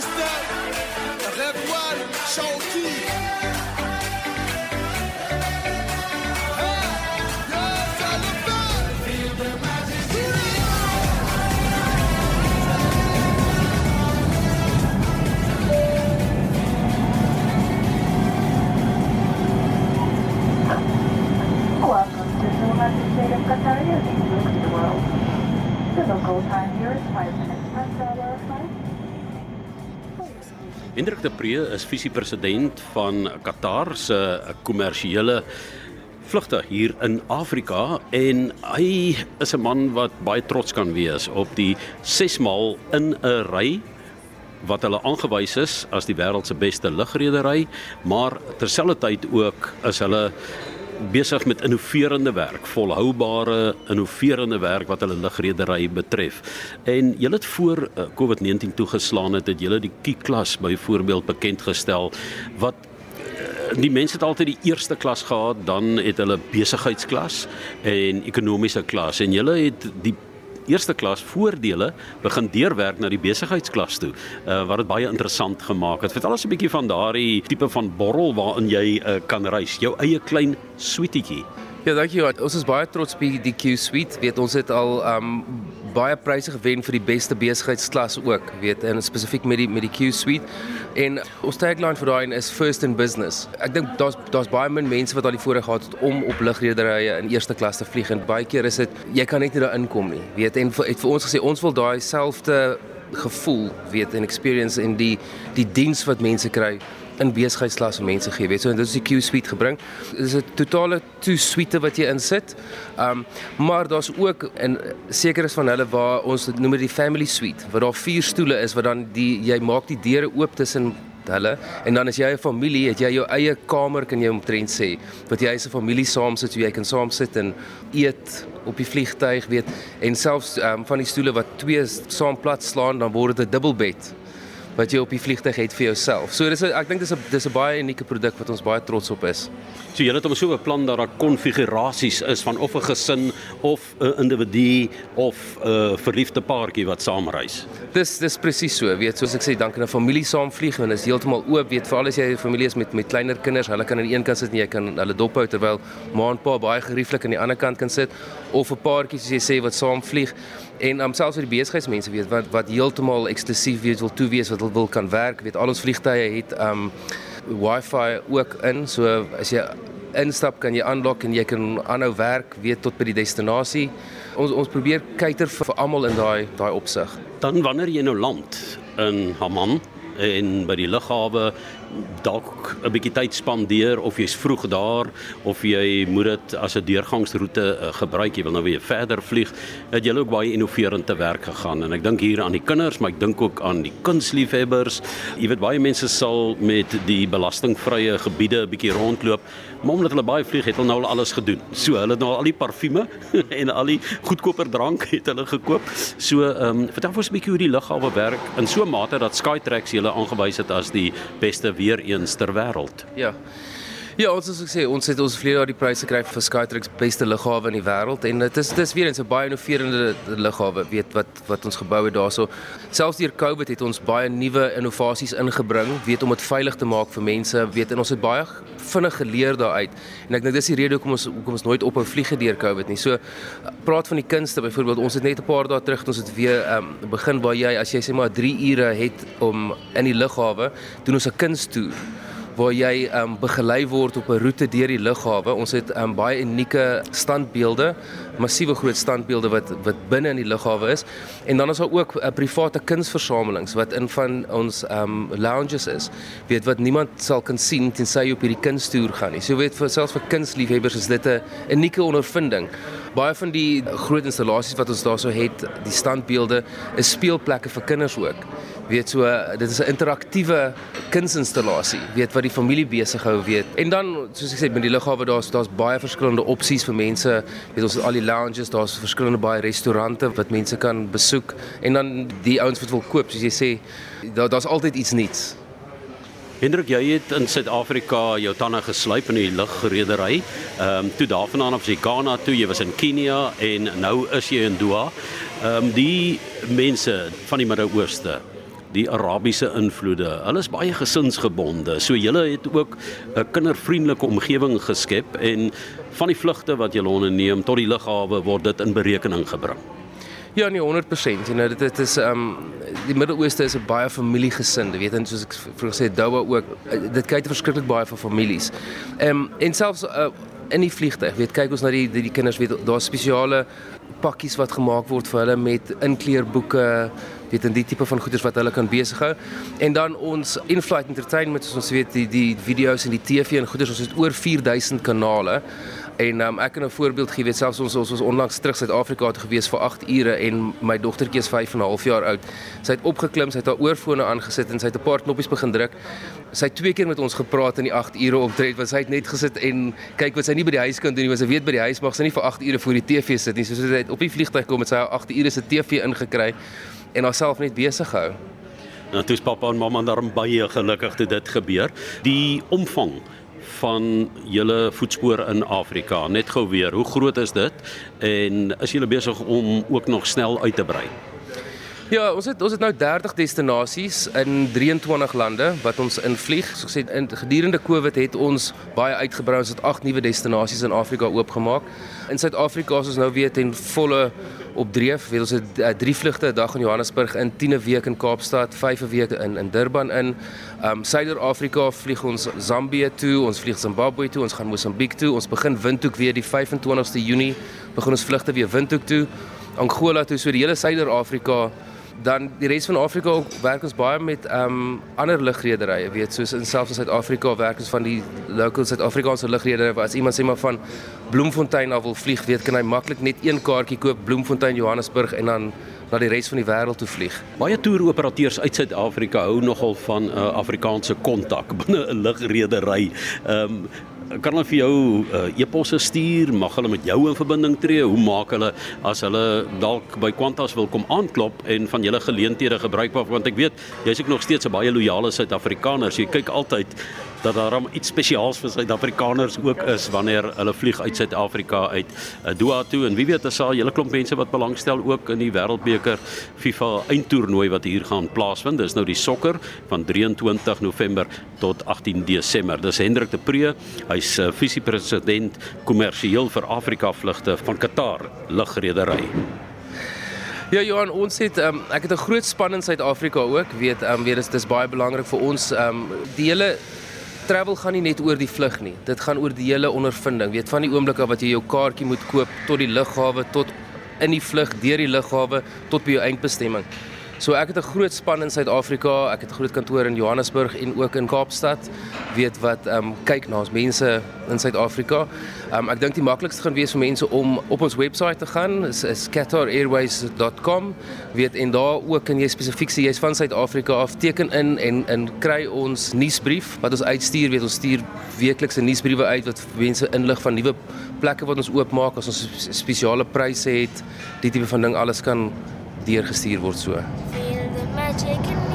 système, rêve-moi, Hendrik de Pre is visiepresident van Qatar se kommersiële vlugte hier in Afrika en hy is 'n man wat baie trots kan wees op die 6 maal in 'n ry wat hulle aangewys is as die wêreld se beste lugredery, maar terselfdertyd ook is hulle besig met innoverende werk, volhoubare innoverende werk wat hulle lugredery betref. En julle het voor uh, COVID-19 toegeslaan het, het julle die Q-klas byvoorbeeld bekend gestel wat eh, die mense het altyd die eerste klas gehad, dan het hulle besigheidsklas en ekonomiese klas en julle het die eerste klas voordele begin deurwerk na die besigheidsklas toe. Uh wat dit baie interessant gemaak het. Vertel ons 'n bietjie van daardie tipe van borrel waarin jy uh, kan reis. Jou eie klein suitetjie. Ja, dankie. Ons is baie trots op die Q Suite. Weet ons het al um baie pryse gewen vir die beste besigheidsklas ook, weet en spesifiek met die met die Q Suite. En ons tagline vir daai is first in business. Ek dink daar's daar's baie min mense wat al die voorreg gehad het om op lugrederye in eerste klas te vlieg en baie keer is dit jy kan net nie daar inkom nie. Weet en vir, het vir ons gesê ons wil daai selfde gevoel weet en experience in die die diens wat mense kry in besigheidsklas vir mense gee. Weet so dit is die Q suite gebring. Dit is 'n totale two suite wat jy insit. Um maar daar's ook in sekeres van hulle waar ons dit noem die family suite waar daar vier stoele is wat dan die jy maak die deure oop tussen hulle en dan as jy 'n familie het jy jou eie kamer kan jy omtrent sê wat jy as 'n familie saam sit so jy kan saam sit en eet op die vliegtyg weet en selfs um, van die stoele wat twee saam plat slaan dan word dit 'n dubbelbed wat jy op die vliegtyg het vir jouself. So dis ek dink dis 'n dis 'n baie unieke produk wat ons baie trots op is. So julle het hom so beplan dat daar konfigurasies is van of 'n gesin of 'n individu of 'n verliefde paartjie wat saam reis. Dis dis presies so, weet soos ek sê, dan kan 'n familie saam vlieg en is heeltemal oop, weet veral as jy 'n familie is met met kleiner kinders, hulle kan aan die een kant sit en jy kan hulle dop hou terwyl ma en pa baie gerieflik aan die ander kant kan sit of 'n paartjie soos jy sê wat saam vlieg. En um, selfs vir die besigheidsmense weet wat wat heeltemal eksklusief weet wil toe wees wat wil kan werk, weet al ons vliegtye het um wifi ook in, so as jy instap kan jy aanlok en jy kan aanhou werk weet tot by die destinasie. Ons ons probeer cater vir, vir almal in daai daai opsig. Dan wanneer jy nou land in Hamman en by die lughawe dalk 'n bietjie tyd spandeer of jy's vroeg daar of jy moet dit as 'n deurgangsroete uh, gebruik jy wil nou weer verder vlieg het jy ook baie innoverend te werk gegaan. En ek dink hier aan die kinders maar ek dink ook aan die kunstliefhebbers jy weet baie mense sal met die belastingvrye gebiede 'n bietjie rondloop maar omdat hulle baie vlieg het hulle nou al alles gedoen. So hulle het nou al die parfume en al die goedkoper drank het hulle gekoop. So ehm um, vertel ons 'n bietjie hoe die lughawe werk in so 'n mate dat Skytrax julle aangewys het as die beste weer eens ter wêreld. Ja. Ja, ons soos ek sê, ons het ons vlede jaar die pryse gekry vir Skytrax beste lughawe in die wêreld en dit is dis weer eens 'n baie innoverende lughawe, weet wat wat ons gebou het daarso. Selfs deur Covid het ons baie nuwe innovasies ingebring, weet om dit veilig te maak vir mense, weet en ons het baie vinnig geleer daaruit. En ek dink dis die rede hoekom ons hoekom ons nooit ophou vlieg deur Covid nie. So praat van die kunste byvoorbeeld, ons het net 'n paar dae terug ons het weer um, begin waar jy as jy sê maar 3 ure het om in die lughawe doen ons 'n kunsttoer waar jy um begelei word op 'n roete deur die lughawe. Ons het um baie unieke standbeelde, massiewe groot standbeelde wat wat binne in die lughawe is. En dan is daar ook 'n uh, private kunsversamelings wat in van ons um lounges is. Weet wat niemand sal kan sien tensy jy op hierdie kunstoer gaan nie. So weet vir selfs vir kunstliefhebbers is dit 'n unieke ondervinding. Baie van die groot installasies wat ons daarso het, die standbeelde, is speelplekke vir kinders ook weet so dit is 'n interaktiewe kunsinstallasie weet wat die familie besig hou weet. En dan soos ek sê met die lughawe daar's daar's baie verskillende opsies vir mense. Weet ons het al die lounges daar's verskillende baie restaurante wat mense kan besoek. En dan die ouens wat wil koop soos jy sê daar daar's altyd iets nuuts Hendrik, jy het in Suid-Afrika jou tande geslyp in die lugredery. Ehm um, toe daarvandaan af jy Ghana toe, jy was in Kenia en nou is jy in Doha. Ehm um, die mense van die Midde-Ooste die Arabiese invloede. Hulle is baie gesinsgebonde. So julle het ook 'n kindervriendelike omgewing geskep en van die vlugte wat julle onderneem tot die lughawe word dit in berekening gebring. Ja, nee 100%. You know, dit dit is um, die Midde-Ooste is 'n baie familiegesinde, weet en soos ek vroeër gesê Doha ook, eh, dit kyk te verskriklik baie vir families. Um, en selfs uh, in die vliegtuig, weet kyk ons na die die, die kinders, weet daar's spesiale pakkies wat gemaak word vir hulle met inkleerboeke, weet en die tipe van goederes wat hulle kan besig hou. En dan ons in-flight entertainment, soos ons weet, die die video's en die TV en goederes, ons het oor 4000 kanale. En um, ek kan 'n voorbeeld gee, weet selfs ons ons was onlangs terug Suid-Afrika toe gewees vir 8 ure en my dogtertjie is 5 en 'n half jaar oud. Sy het opgeklim, sy het haar oorfone aangesit en sy het 'n paar knoppies begin druk. Sy het twee keer met ons gepraat in die 8 ure optred want sy het net gesit en kyk wat sy nie by die huis kan doen nie, want sy weet by die huis mag sy nie vir 8 ure voor die TV sit nie. So sy het op die vliegtuig kom met sy 8 ure se TV ingekry en haarself net besig gehou. Nou toe is pappa en mamma daarom baie gelukkig toe dit gebeur. Die omvang van julle voetspoor in Afrika. Net gou weer, hoe groot is dit en is julle besig om ook nog snel uit te brei? Ja, ons het ons het nou 30 destinasies in 23 lande wat ons invlieg. Soos ek sê, in gedurende Covid het ons baie uitgebrei. Ons het 8 nuwe destinasies in Afrika oopgemaak. In Suid-Afrika is ons nou weer ten volle op dreef. Weet ons het uh, drie vlugte 'n dag in Johannesburg in, 10 'n week in Kaapstad, 5 'n week in in Durban in. Um Suider-Afrika vlieg ons Zambië toe, ons vlieg Zimbabwe toe, ons gaan Mosambiek toe. Ons begin windhoek weer die 25ste Junie. Begin ons vlugte weer windhoek toe. Angola toe, so die hele Suider-Afrika dan die res van Afrika ook werk ons baie met ehm um, ander lugrederye, weet soos in selfs in Suid-Afrika werk ons van die local Suid-Afrikaanse lugrederye waar as iemand sê maar van Bloemfontein af wil vlieg, weet kan hy maklik net een kaartjie koop Bloemfontein Johannesburg en dan na die res van die wêreld toe vlieg. Baie toeroperateurs uit Suid-Afrika hou nogal van 'n uh, Afrikaanse kontak binne 'n lugredery. Ehm um, kan hulle vir jou uh, e-posse stuur, mag hulle met jou in verbinding tree? Hoe maak hulle as hulle dalk by Qantas wil kom aanklop en van julle geleenthede gebruik maak want ek weet jy's ook nog steeds 'n baie loyale Suid-Afrikaner. So jy kyk altyd dat daar iets spesiaals vir Suid-Afrikaners ook is wanneer hulle vlieg uit Suid-Afrika uit uh, Doha toe en wie weet as daar 'n hele klomp mense wat belangstel ook in die Wêreldbeker FIFA eindtoernooi wat hier gaan plaasvind. Dis nou die sokker van 23 November tot 18 Desember. Dis Hendrik de Pre, hy's uh, visiepresident kommersieel vir Afrika vlugte van Qatar lugredery. Ja Johan, ons het um, ek het 'n groot span in Suid-Afrika ook. Weet um, weer is dis baie belangrik vir ons um, die hele travel gaan nie net oor die vlug nie. Dit gaan oor die hele ondervinding. Weet van die oomblik af wat jy jou kaartjie moet koop tot die lughawe tot in die vlug deur die lughawe tot by jou eindbestemming. So ek het 'n groot span in Suid-Afrika, ek het 'n groot kantoor in Johannesburg en ook in Kaapstad. Weet wat ehm um, kyk na ons mense in Suid-Afrika. Ehm um, ek dink die maklikste gaan wees vir mense om op ons webwerf te gaan, is, is qatarairways.com. Weet en daar ook kan jy spesifiek sê jy's van Suid-Afrika af, teken in en en kry ons nuusbrief wat ons uitstuur. Weet ons stuur weeklikse nuusbriewe uit wat mense inlig van nuwe plekke wat ons oopmaak as ons spesiale pryse het. Die tipe van ding alles kan deurgestuur word so. Feel the magic in